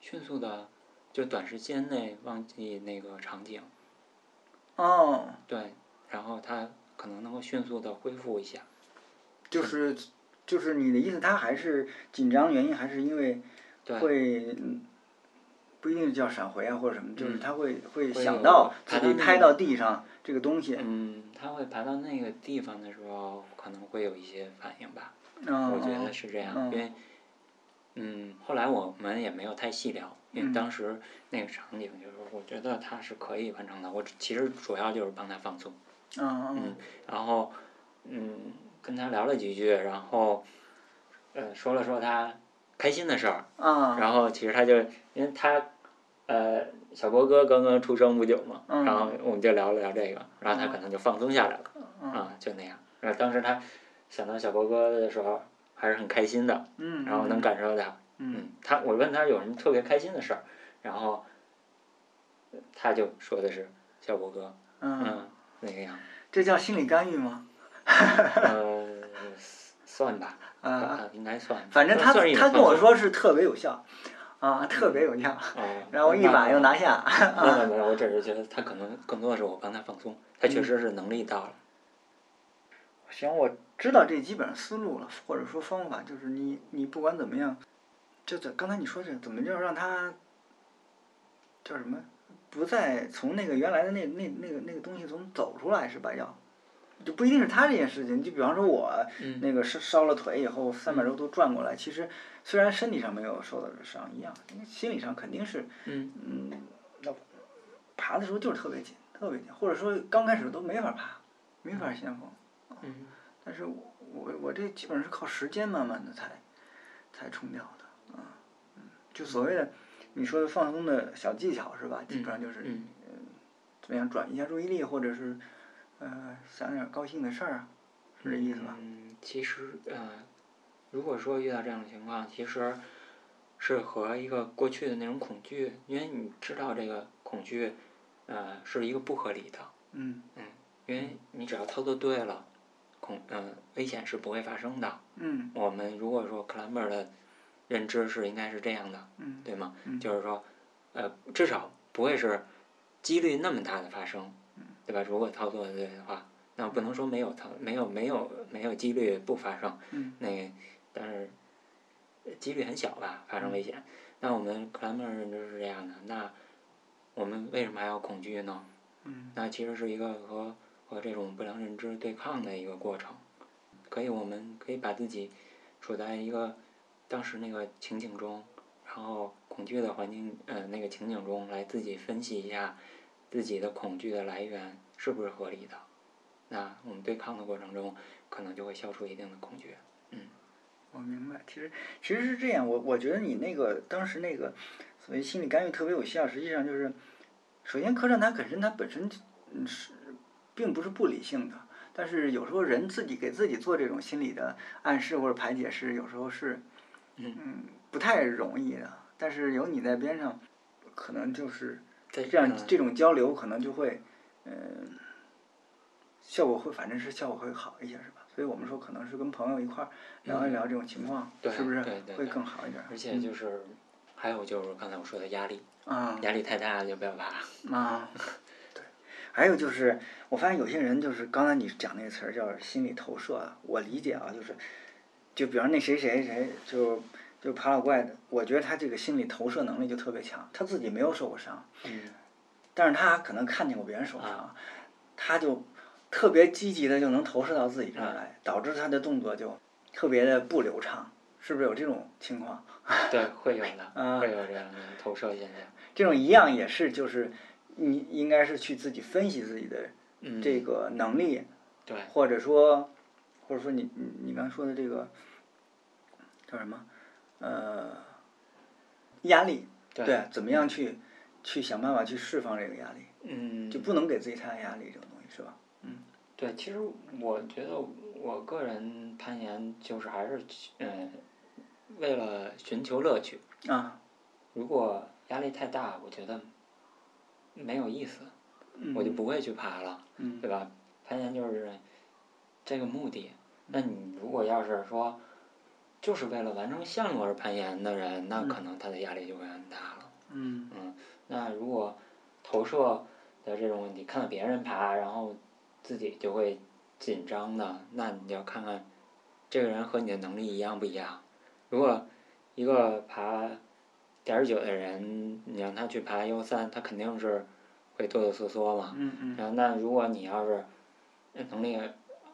迅速的就短时间内忘记那个场景。哦，对，然后他可能能够迅速的恢复一下。就是就是你的意思，他还是紧张原因还是因为对，会。嗯不一定叫闪回啊或者什么，就是嗯他会会会想到自己拍到地上这个东西，嗯，他会爬到那个地方的时候，可能会有一些反应吧。嗯，我觉得是这样，嗯因为，嗯，后来我们也没有太细聊，因为嗯当时那个场景就是，我觉得他是可以完成的。我其实主要就是帮他放松，嗯嗯然后，嗯，跟他聊了几句，然后，呃，说了说他开心的事儿，啊，然后其实他就因为他，呃，小波哥刚刚出生不久嘛，嗯。然后我们就聊了聊这个，然后他可能就放松下来了，嗯。啊，就那样。然后当时他想到小波哥的时候，还是很开心的，嗯，然后能感受到，嗯。嗯，他我问他有什么特别开心的事儿，然后，他就说的是小波哥，嗯，嗯，那个样，这叫心理干预吗？呃，算吧，啊，啊，应该算，反正他他跟我，说是特别有效，啊，特别有效，哦，然后一把又拿下，没有没有，我只是觉得他可能更多的是我帮他放松，他确实是能力到了。行，我知道这基本上思路了，或者说方法，就是你你不管怎么样，就这刚才你说这怎么就让他叫什么，不再从那个原来的那那那个那个东西中走出来是吧？要就不一定是他这件事情，就比方说我嗯。那个烧烧了腿以后三百周度转过来，其实虽然身体上没有受到伤一样，因为心理上肯定是嗯。嗯，要爬的时候就是特别紧，特别紧，或者说刚开始都没法爬，没法先锋。嗯。但是我我我这基本上是靠时间慢慢的才才冲掉的，啊，嗯，就所谓的你说的放松的小技巧是吧？基本上就是嗯。怎么样转移一下注意力，或者是呃想点高兴的事儿啊，是这意思吧？嗯，其实呃，如果说遇到这样的情况，其实是和一个过去的那种恐惧，因为你知道这个恐惧，呃，是一个不合理的，嗯嗯因为你只要操作对了，恐呃危险是不会发生的。嗯我们如果说 climber 的认知是应该是这样的，嗯对吗？嗯就是说，呃，至少不会是几率那么大的发生，对吧？如果操作的对的话，那不能说没有操，没有没有没有几率不发生，嗯那但是呃几率很小吧，发生危险。那我们 climber 认知是这样的，那我们为什么还要恐惧呢？嗯那其实是一个和和这种不良认知对抗的一个过程。可以，我们可以把自己处在一个当时那个情景中，然后恐惧的环境呃那个情景中来自己分析一下自己的恐惧的来源是不是合理的。那我们对抗的过程中，可能就会消除一定的恐惧。嗯我明白，其实其实是这样，我我觉得你那个当时那个所谓心理干预特别有效，实际上就是，首先客栈它本身它本身嗯是并不是不理性的，但是有时候人自己给自己做这种心理的暗示或者排解是有时候是嗯不太容易的，但是有你在边上，可能就是对这样嗯这种交流可能就会嗯、效果会反正是效果会好一些是吧？所以我们说可能是跟朋友一块儿聊一聊这种情况，是不是会更好一点儿？而且就是还有就是刚才我说的压力，啊压力太大了就不要爬。啊，对，还有就是我发现有些人就是刚才你讲那个词儿叫心理投射啊，我理解啊，就是就比方那谁谁谁就就爬老怪的，我觉得他这个心理投射能力就特别强，他自己没有受过伤，嗯但是他可能看见过别人受伤，啊他就特别积极的就能投射到自己这儿啊来，导致他的动作就特别的不流畅，是不是有这种情况？对，会有的，啊会有这样的投射现象。这种一样也是就是你应该是去自己分析自己的嗯，这个能力，对，或者说或者说你你你刚才说的这个叫什么呃压力，对怎么样去去想办法去释放这个压力，嗯，就不能给自己太大压力，这种东西是吧？嗯对，其实我觉得我个人攀岩就是还是嗯，为了寻求乐趣。啊，如果压力太大，我觉得没有意思，嗯我就不会去爬了，嗯对吧？攀岩就是这个目的。那你如果要是说，就是为了完成项目而攀岩的人，那可能他的压力就会很大了。嗯嗯，那如果投射的这种问题，看到别人爬，然后自己就会紧张的，那你要看看这个人和你的能力一样不一样。如果一个爬点儿九的人，你让他去爬 U 三，他肯定是会哆哆嗦嗦嘛。嗯嗯然后那如果你要是能力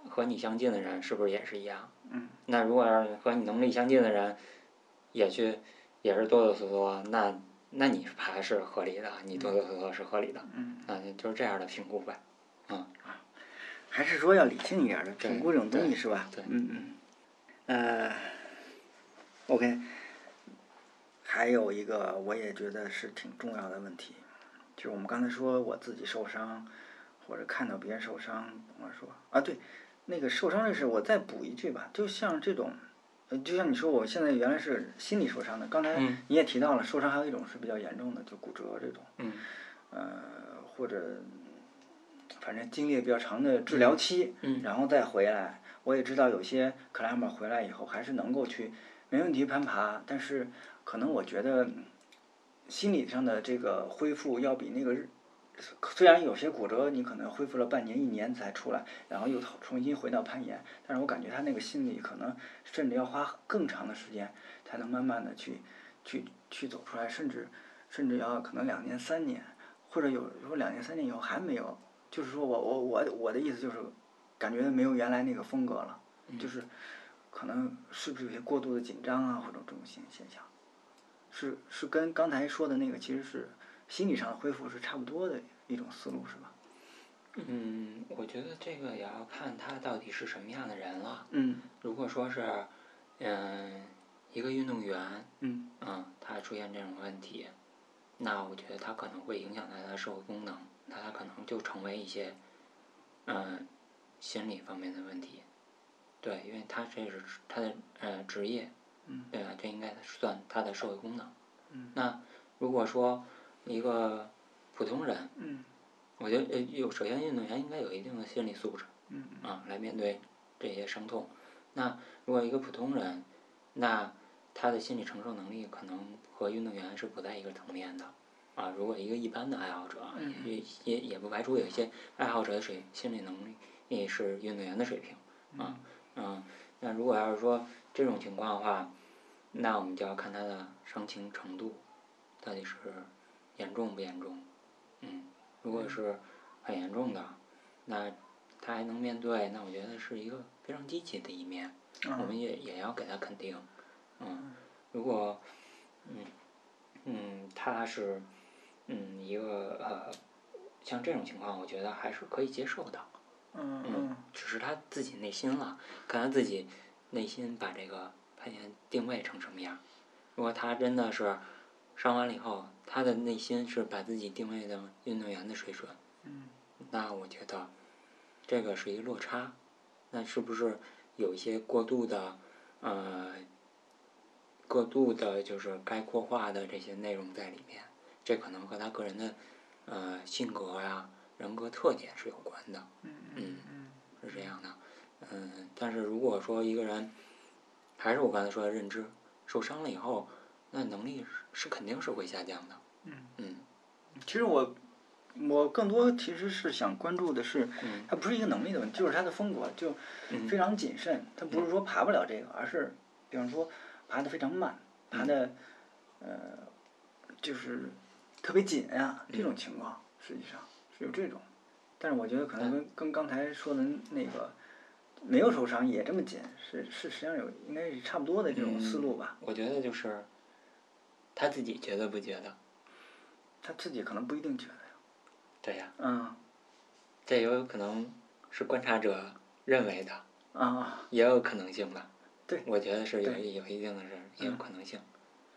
和你相近的人，是不是也是一样？嗯。那如果要是和你能力相近的人，也去也是哆哆嗦嗦，那那你是爬是合理的，你哆哆嗦嗦是合理的，嗯，那就是这样的评估呗。啊还是说要理性一点儿的评估这种东西是吧？对嗯嗯，呃，OK，还有一个我也觉得是挺重要的问题，就是我们刚才说我自己受伤，或者看到别人受伤，我说啊对，那个受伤这事我再补一句吧，就像这种。呃就像你说，我现在原来是心理受伤的。刚才嗯你也提到了，受伤还有一种是比较严重的，就骨折这种。嗯呃，或者反正经历了比较长的治疗期，嗯然后再回来。我也知道有些克莱姆回来以后还是能够去没问题攀爬，但是可能我觉得心理上的这个恢复要比那个日。虽然有些骨折你可能恢复了半年一年才出来，然后又重新回到攀岩，但是我感觉他那个心理可能甚至要花更长的时间才能慢慢的去去去走出来，甚至甚至要可能两年三年，或者有如果两年三年以后还没有，就是说我我我我的意思就是，感觉没有原来那个风格了，就是可能是不是有些过度的紧张啊，或者这种现现象，是是跟刚才说的那个其实是心理上的恢复是差不多的一种思路，是吧？嗯，我觉得这个也要看他到底是什么样的人了。嗯如果说是嗯一个运动员，嗯嗯，他出现这种问题，那我觉得他可能会影响到他的社会功能，那他可能就成为一些，嗯，心理方面的问题。对，因为他这是他的呃职业，嗯对吧？这应该算他的社会功能。嗯那如果说一个普通人，嗯我觉得呃有首先运动员应该有一定的心理素质，嗯啊，来面对这些伤痛。那如果一个普通人，那他的心理承受能力可能和运动员是不在一个层面的。啊，如果一个一般的爱好者，也也也不排除有一些爱好者的水心理能力也是运动员的水平。啊，嗯，那如果要是说这种情况的话，那我们就要看他的伤情程度，到底是严重不严重。嗯，如果是很严重的，那他还能面对，那我觉得是一个非常积极的一面，我们也也要给他肯定。嗯，如果嗯嗯他是嗯一个呃像这种情况，我觉得还是可以接受的。嗯嗯，只是他自己内心了，看他自己内心把这个攀岩定位成什么样。如果他真的是伤完了以后，他的内心是把自己定位的运动员的水准，那我觉得这个是一个落差。那是不是有一些过度的呃过度的，就是概括化的这些内容在里面？这可能和他个人的呃性格呀、人格特点是有关的。嗯，是这样的。嗯，但是如果说一个人还是我刚才说的认知受伤了以后，那能力是是肯定是会下降的。嗯其实我我更多其实是想关注的是，嗯它不是一个能力的问题，就是它的风格就嗯非常谨慎。它不是说爬不了这个，而是比方说爬的非常慢，爬的呃就是特别紧呀、这种情况，实际上是有这种。但是我觉得可能跟跟刚才说的那个没有受伤也这么紧，是是实际上有应该是差不多的这种思路吧。我觉得就是他自己觉得不觉得？他自己可能不一定觉得呀。对呀、嗯这也有可能是观察者认为的，啊，也有可能性吧。对我觉得是有对有一定的是也有可能性。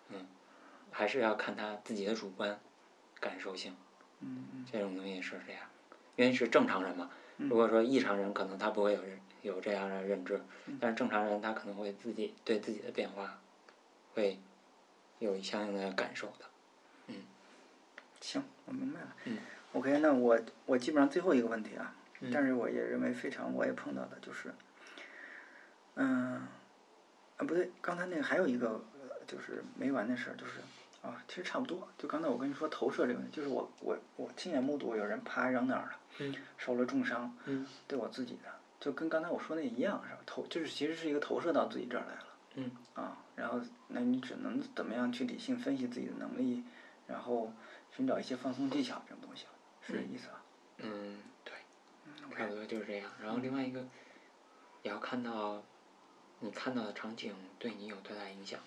嗯，还是要看他自己的主观感受性。嗯嗯这种东西是这样，因为是正常人嘛。嗯如果说异常人，可能他不会有有这样的认知，嗯但是正常人他可能会自己对自己的变化会有相应的感受的。嗯行，我明白了。嗯 OK，那我我基本上最后一个问题啊，嗯但是我也认为非常我也碰到的就是，嗯，啊不对，刚才那个还有一个呃就是没完的事儿，就是啊，其实差不多。就刚才我跟你说投射这个问题，就是我我我亲眼目睹有人啪扔那儿了，嗯受了重伤，嗯对我自己的，就跟刚才我说那一样，是吧？投就是其实是一个投射到自己这儿来了。嗯啊，然后那你只能怎么样去理性分析自己的能力，然后寻找一些放松技巧这种东西，是这意思吧？嗯，对，差不多就是这样。然后另外一个，也要看到你看到的场景对你有多大影响。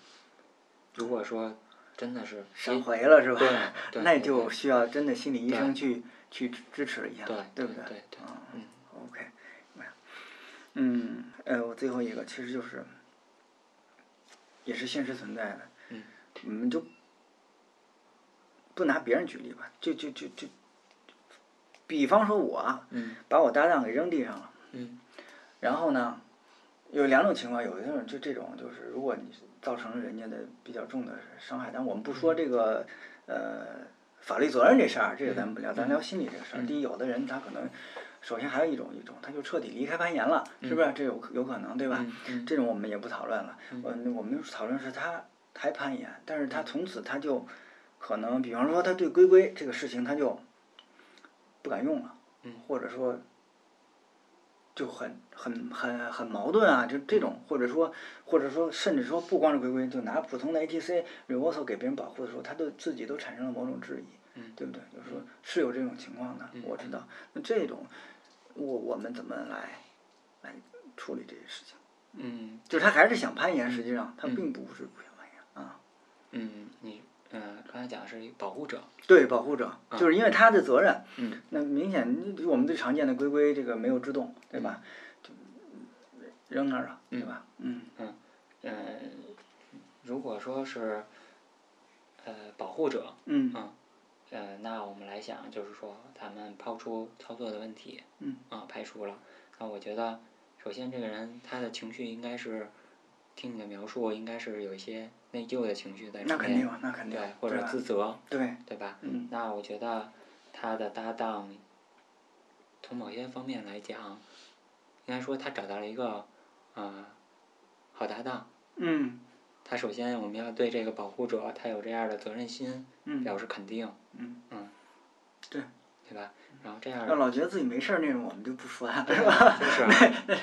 如果说真的是闪回了是吧？那就需要真的心理医生去去支持一下，对对不对对对嗯嗯 OK，嗯，呃，我最后一个其实就是，也是现实存在的，嗯，我们就不拿别人举例吧，就就就就，比方说我把我搭档给扔地上了。嗯然后呢，有两种情况，有一种就这种，就是如果你造成人家的比较重的伤害，但我们不说这个呃法律责任这事儿，这个咱们不聊，咱聊心理这个事儿。第一，有的人他可能首先还有一种一种，他就彻底离开攀岩了，是不是？这有有可能，对吧？这种我们也不讨论了。嗯，我们讨论是他还攀岩，但是他从此他就可能，比方说他对龟龟这个事情他就不敢用了，嗯或者说就很很很很矛盾啊，就这种，或者说或者说甚至说不光是龟龟，就拿普通的 ATC Reverso 给别人保护的时候，他对自己都产生了某种质疑，嗯对不对？就是说是有这种情况的，我知道。那这种我我们怎么来来处理这些事情？嗯就是他还是想攀岩，实际上他并不是不想攀岩啊。嗯，你呃刚才讲的是一个保护者，对，保护者就是因为他的责任。嗯那明显，我们最常见的龟龟这个没有制动，对吧？就扔那儿了，对吧？嗯呃，如果说是呃保护者，嗯呃，那我们来想，就是说，咱们抛出操作的问题，嗯，啊，排除了。那我觉得，首先这个人他的情绪应该是，听你的描述，应该是有一些内疚的情绪在里面，那肯定，那肯定对，，或者自责，对，对吧？嗯那我觉得他的搭档，从某些方面来讲，应该说他找到了一个，呃，好搭档。嗯他首先我们要对这个保护者，他有这样的责任心嗯表示肯定，嗯嗯，对，对吧？然后这样要老觉得自己没事儿那种，我们就不说了，对是吧？就 是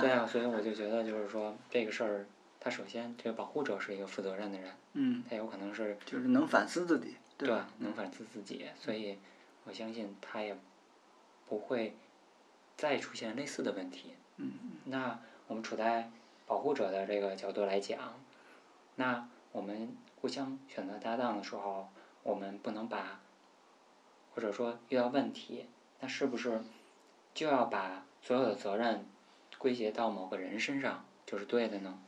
对啊，所以我就觉得就是说这个事儿，他首先这个保护者是一个负责任的人，嗯，他有可能是就是能反思自己，对吧？能反思自己，所以我相信他也不会再出现类似的问题。嗯那我们处在保护者的这个角度来讲，那我们互相选择搭档的时候，我们不能把，或者说遇到问题，那是不是就要把所有的责任归结到某个人身上就是对的呢？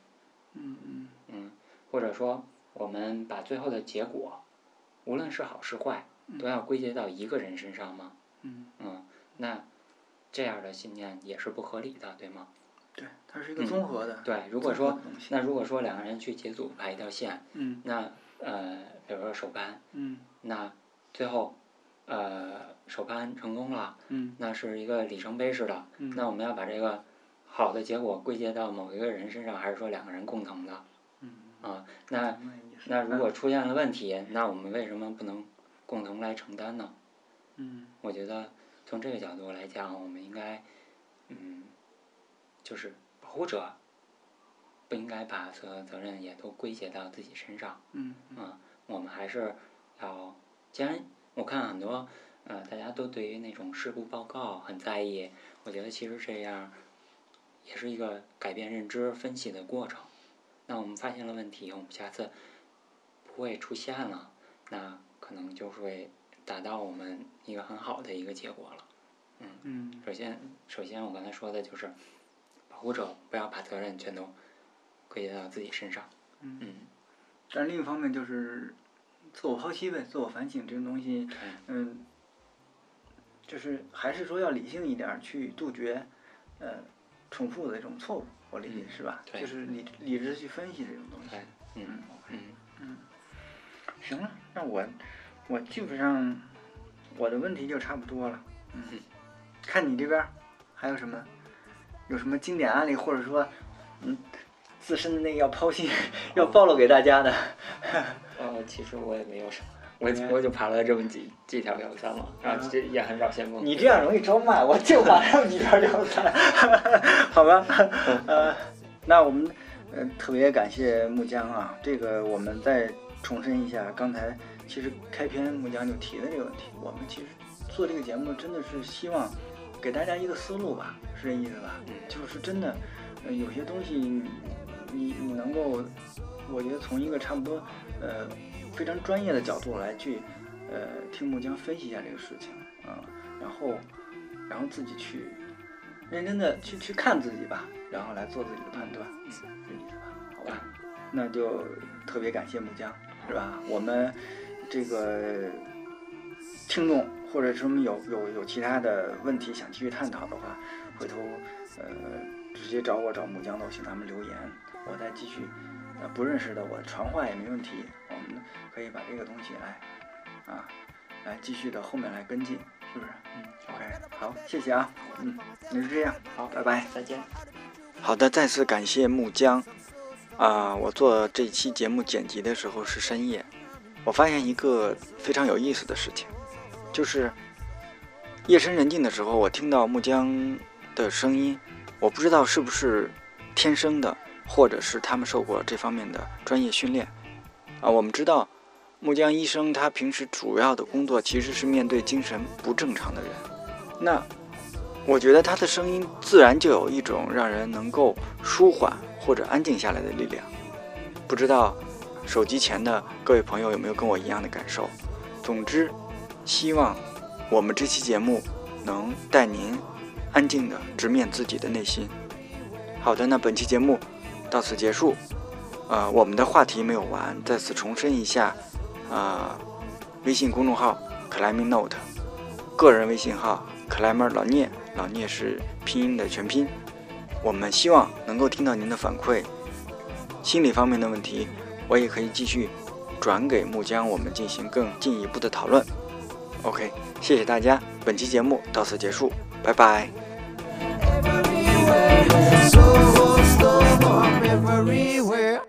嗯嗯嗯，或者说我们把最后的结果，无论是好是坏，都要归结到一个人身上吗？嗯嗯，那这样的信念也是不合理的，对吗？对，它是一个综合的。嗯对，如果说那如果说两个人去解组排一条线，嗯那呃，比如说首班，嗯那最后呃首班成功了，嗯那是一个里程碑式的，嗯那我们要把这个好的结果归结到某一个人身上，还是说两个人共同的？嗯，啊，那那如果出现了问题，那我们为什么不能共同来承担呢？嗯我觉得从这个角度来讲，我们应该，嗯，就是保护者不应该把所有责任也都归结到自己身上。嗯嗯，我们还是要，既然我看很多呃大家都对于那种事故报告很在意，我觉得其实这样也是一个改变认知、分析的过程。那我们发现了问题，我们下次不会出现了，那可能就会达到我们一个很好的一个结果了。嗯首先，首先我刚才说的就是，保护者不要把责任全都归结到自己身上。嗯嗯，但另一方面就是自我剖析呗，自我反省这种东西，嗯，就是还是说要理性一点儿去杜绝，呃，重复的这种错误，我理解嗯是吧？对就是理理智去分析这种东西对。，嗯嗯行了，那我我基本上我的问题就差不多了。嗯，看你这边还有什么有什么经典案例，或者说嗯自身的那个要剖析 要暴露给大家的。呃，其实我也没有什么，我就我就爬了这么几几条幺三嘛，然后这也很少先锋。你这样容易招骂，我就爬上几条就三，好吧？呃，那我们呃特别感谢木江啊，这个我们再重申一下，刚才其实开篇木江就提的这个问题，我们其实做这个节目真的是希望给大家一个思路吧，是这意思吧？嗯就是真的，呃，有些东西你你你能够，我觉得从一个差不多呃非常专业的角度来去呃听木江分析一下这个事情啊、然后然后自己去认真的去去看自己吧，然后来做自己的判断，嗯，这意思吧？好吧，那就特别感谢木江，是吧？我们这个听众或者什么有有有其他的问题想继续探讨的话，回头呃直接找我找木江都行，咱们留言，我再继续呃不认识的我传话也没问题，我们可以把这个东西来啊来继续的后面来跟进，是不是？嗯，OK，好，谢谢啊，嗯，那就这样，好，拜拜。再见。好的，再次感谢木江。啊、我做这期节目剪辑的时候是深夜，我发现一个非常有意思的事情，就是夜深人静的时候，我听到木江的声音，我不知道是不是天生的，或者是他们受过这方面的专业训练。啊，我们知道木江医生他平时主要的工作其实是面对精神不正常的人，那我觉得他的声音自然就有一种让人能够舒缓或者安静下来的力量。不知道手机前的各位朋友有没有跟我一样的感受？总之，希望我们这期节目能带您安静的直面自己的内心。好的，那本期节目到此结束。呃，我们的话题没有完，再次重申一下，呃，微信公众号 Climbing Note，个人微信号 Climber 老聂，老聂是拼音的全拼。我们希望能够听到您的反馈，心理方面的问题，我也可以继续转给木江，我们进行更进一步的讨论。OK，谢谢大家，本期节目到此结束，拜拜。everywhere. So storm everywhere.